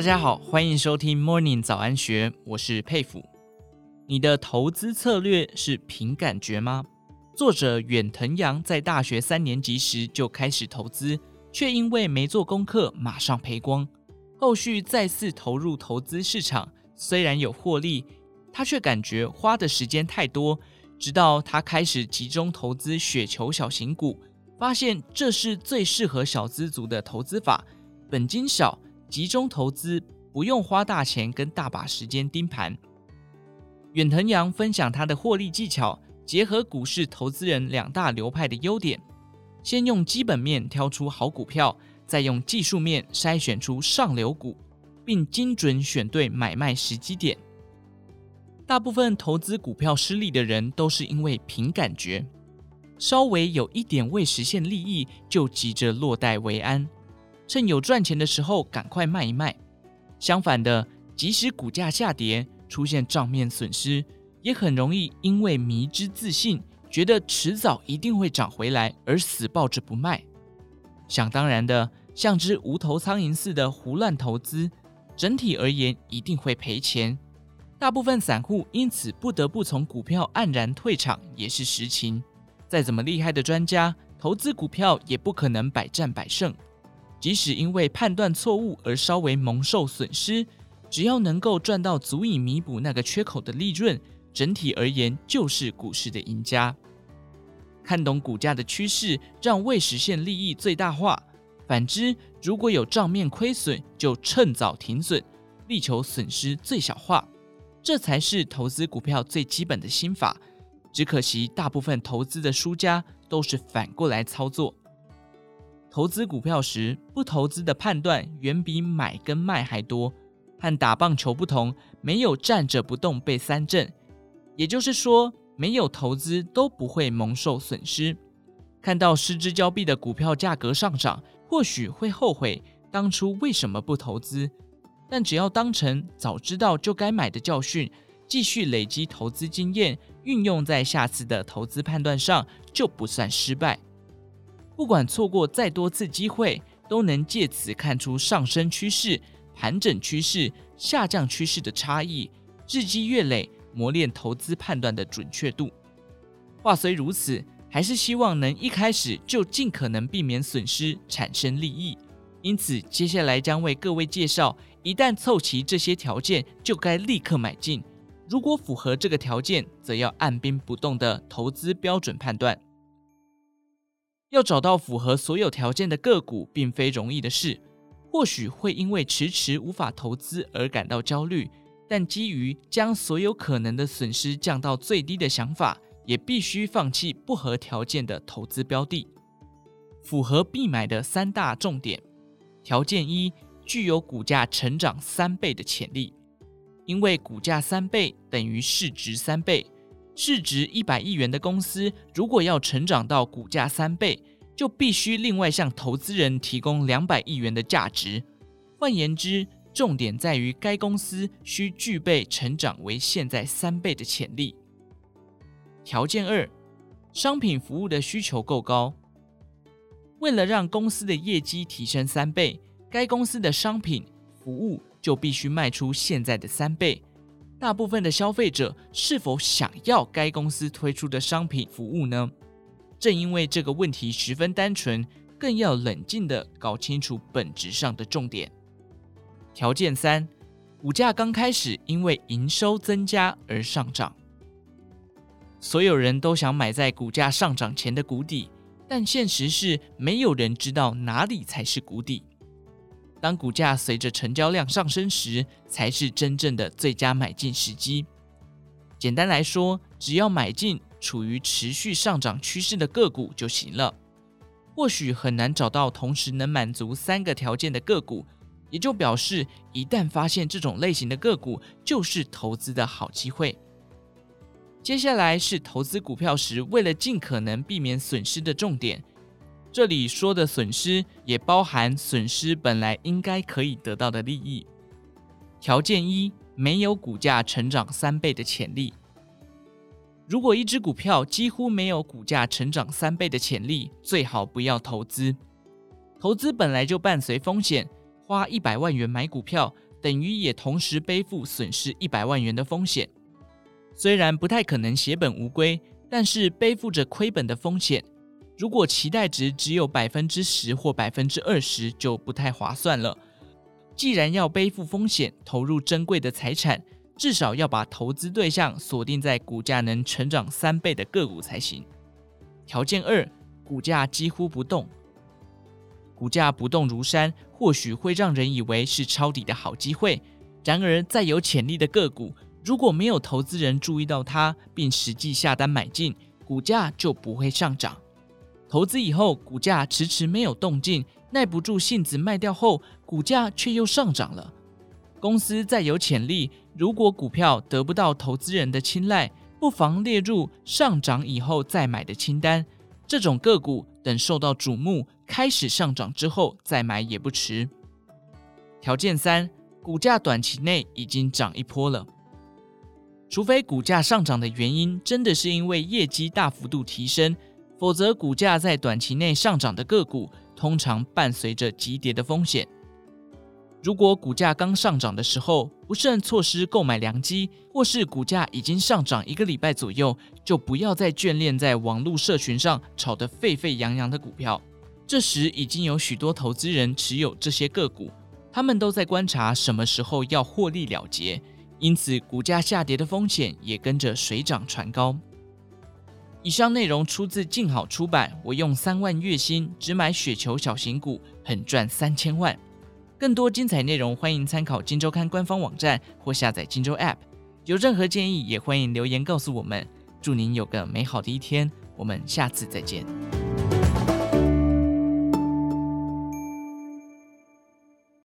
大家好，欢迎收听 Morning 早安学，我是佩服。你的投资策略是凭感觉吗？作者远藤阳在大学三年级时就开始投资，却因为没做功课，马上赔光。后续再次投入投资市场，虽然有获利，他却感觉花的时间太多。直到他开始集中投资雪球小型股，发现这是最适合小资族的投资法，本金小，集中投资，不用花大钱跟大把时间盯盘。远藤洋分享他的获利技巧，结合股市投资人两大流派的优点，先用基本面挑出好股票。再用技术面筛选出上流股，并精准选对买卖时机点。大部分投资股票失利的人都是因为凭感觉，稍微有一点未实现利益就急着落袋为安，趁有赚钱的时候赶快卖一卖。相反的，即使股价下跌，出现账面损失，也很容易因为迷之自信，觉得迟早一定会涨回来而死抱着不卖。想当然的。像只无头苍蝇似的胡乱投资，整体而言一定会赔钱。大部分散户因此不得不从股票黯然退场，也是实情。再怎么厉害的专家，投资股票也不可能百战百胜。即使因为判断错误而稍微蒙受损失，只要能够赚到足以弥补那个缺口的利润，整体而言就是股市的赢家。看懂股价的趋势，让未实现利益最大化。反之，如果有账面亏损，就趁早停损，力求损失最小化，这才是投资股票最基本的心法。只可惜，大部分投资的输家都是反过来操作。投资股票时，不投资的判断远比买跟卖还多。和打棒球不同，没有站着不动被三振，也就是说，没有投资都不会蒙受损失。看到失之交臂的股票价格上涨，或许会后悔当初为什么不投资，但只要当成早知道就该买的教训，继续累积投资经验，运用在下次的投资判断上，就不算失败。不管错过再多次机会，都能借此看出上升趋势、盘整趋势、下降趋势的差异，日积月累，磨练投资判断的准确度。话虽如此。还是希望能一开始就尽可能避免损失，产生利益。因此，接下来将为各位介绍，一旦凑齐这些条件，就该立刻买进。如果符合这个条件，则要按兵不动的投资标准判断。要找到符合所有条件的个股，并非容易的事。或许会因为迟迟无法投资而感到焦虑，但基于将所有可能的损失降到最低的想法。也必须放弃不合条件的投资标的。符合必买的三大重点：条件一，具有股价成长三倍的潜力，因为股价三倍等于市值三倍。市值一百亿元的公司，如果要成长到股价三倍，就必须另外向投资人提供两百亿元的价值。换言之，重点在于该公司需具备成长为现在三倍的潜力。条件二，商品服务的需求够高。为了让公司的业绩提升三倍，该公司的商品服务就必须卖出现在的三倍。大部分的消费者是否想要该公司推出的商品服务呢？正因为这个问题十分单纯，更要冷静地搞清楚本质上的重点。条件三，股价刚开始因为营收增加而上涨。所有人都想买在股价上涨前的谷底，但现实是没有人知道哪里才是谷底。当股价随着成交量上升时，才是真正的最佳买进时机。简单来说，只要买进处于持续上涨趋势的个股就行了。或许很难找到同时能满足三个条件的个股，也就表示一旦发现这种类型的个股，就是投资的好机会。接下来是投资股票时，为了尽可能避免损失的重点。这里说的损失，也包含损失本来应该可以得到的利益。条件一，没有股价成长三倍的潜力。如果一只股票几乎没有股价成长三倍的潜力，最好不要投资。投资本来就伴随风险，花一百万元买股票，等于也同时背负损失一百万元的风险。虽然不太可能血本无归，但是背负着亏本的风险，如果期待值只有百分之十或百分之二十，就不太划算了。既然要背负风险，投入珍贵的财产，至少要把投资对象锁定在股价能成长三倍的个股才行。条件二，股价几乎不动。股价不动如山，或许会让人以为是抄底的好机会。然而，再有潜力的个股，如果没有投资人注意到它，并实际下单买进，股价就不会上涨。投资以后，股价迟迟没有动静，耐不住性子卖掉后，股价却又上涨了。公司再有潜力，如果股票得不到投资人的青睐，不妨列入上涨以后再买的清单。这种个股等受到瞩目，开始上涨之后再买也不迟。条件三，股价短期内已经涨一波了，除非股价上涨的原因真的是因为业绩大幅度提升，否则股价在短期内上涨的个股通常伴随着急跌的风险。如果股价刚上涨的时候不慎错失购买良机，或是股价已经上涨一个礼拜左右，就不要再眷恋在网络社群上炒得沸沸扬扬的股票。这时已经有许多投资人持有这些个股，他们都在观察什么时候要获利了结，因此股价下跌的风险也跟着水涨船高。以上内容出自静好出版，我用三万月薪只买雪球小型股，狠赚三千万。更多精彩内容，欢迎参考《金周刊》官方网站或下载《金周 App》。有任何建议，也欢迎留言告诉我们。祝您有个美好的一天，我们下次再见。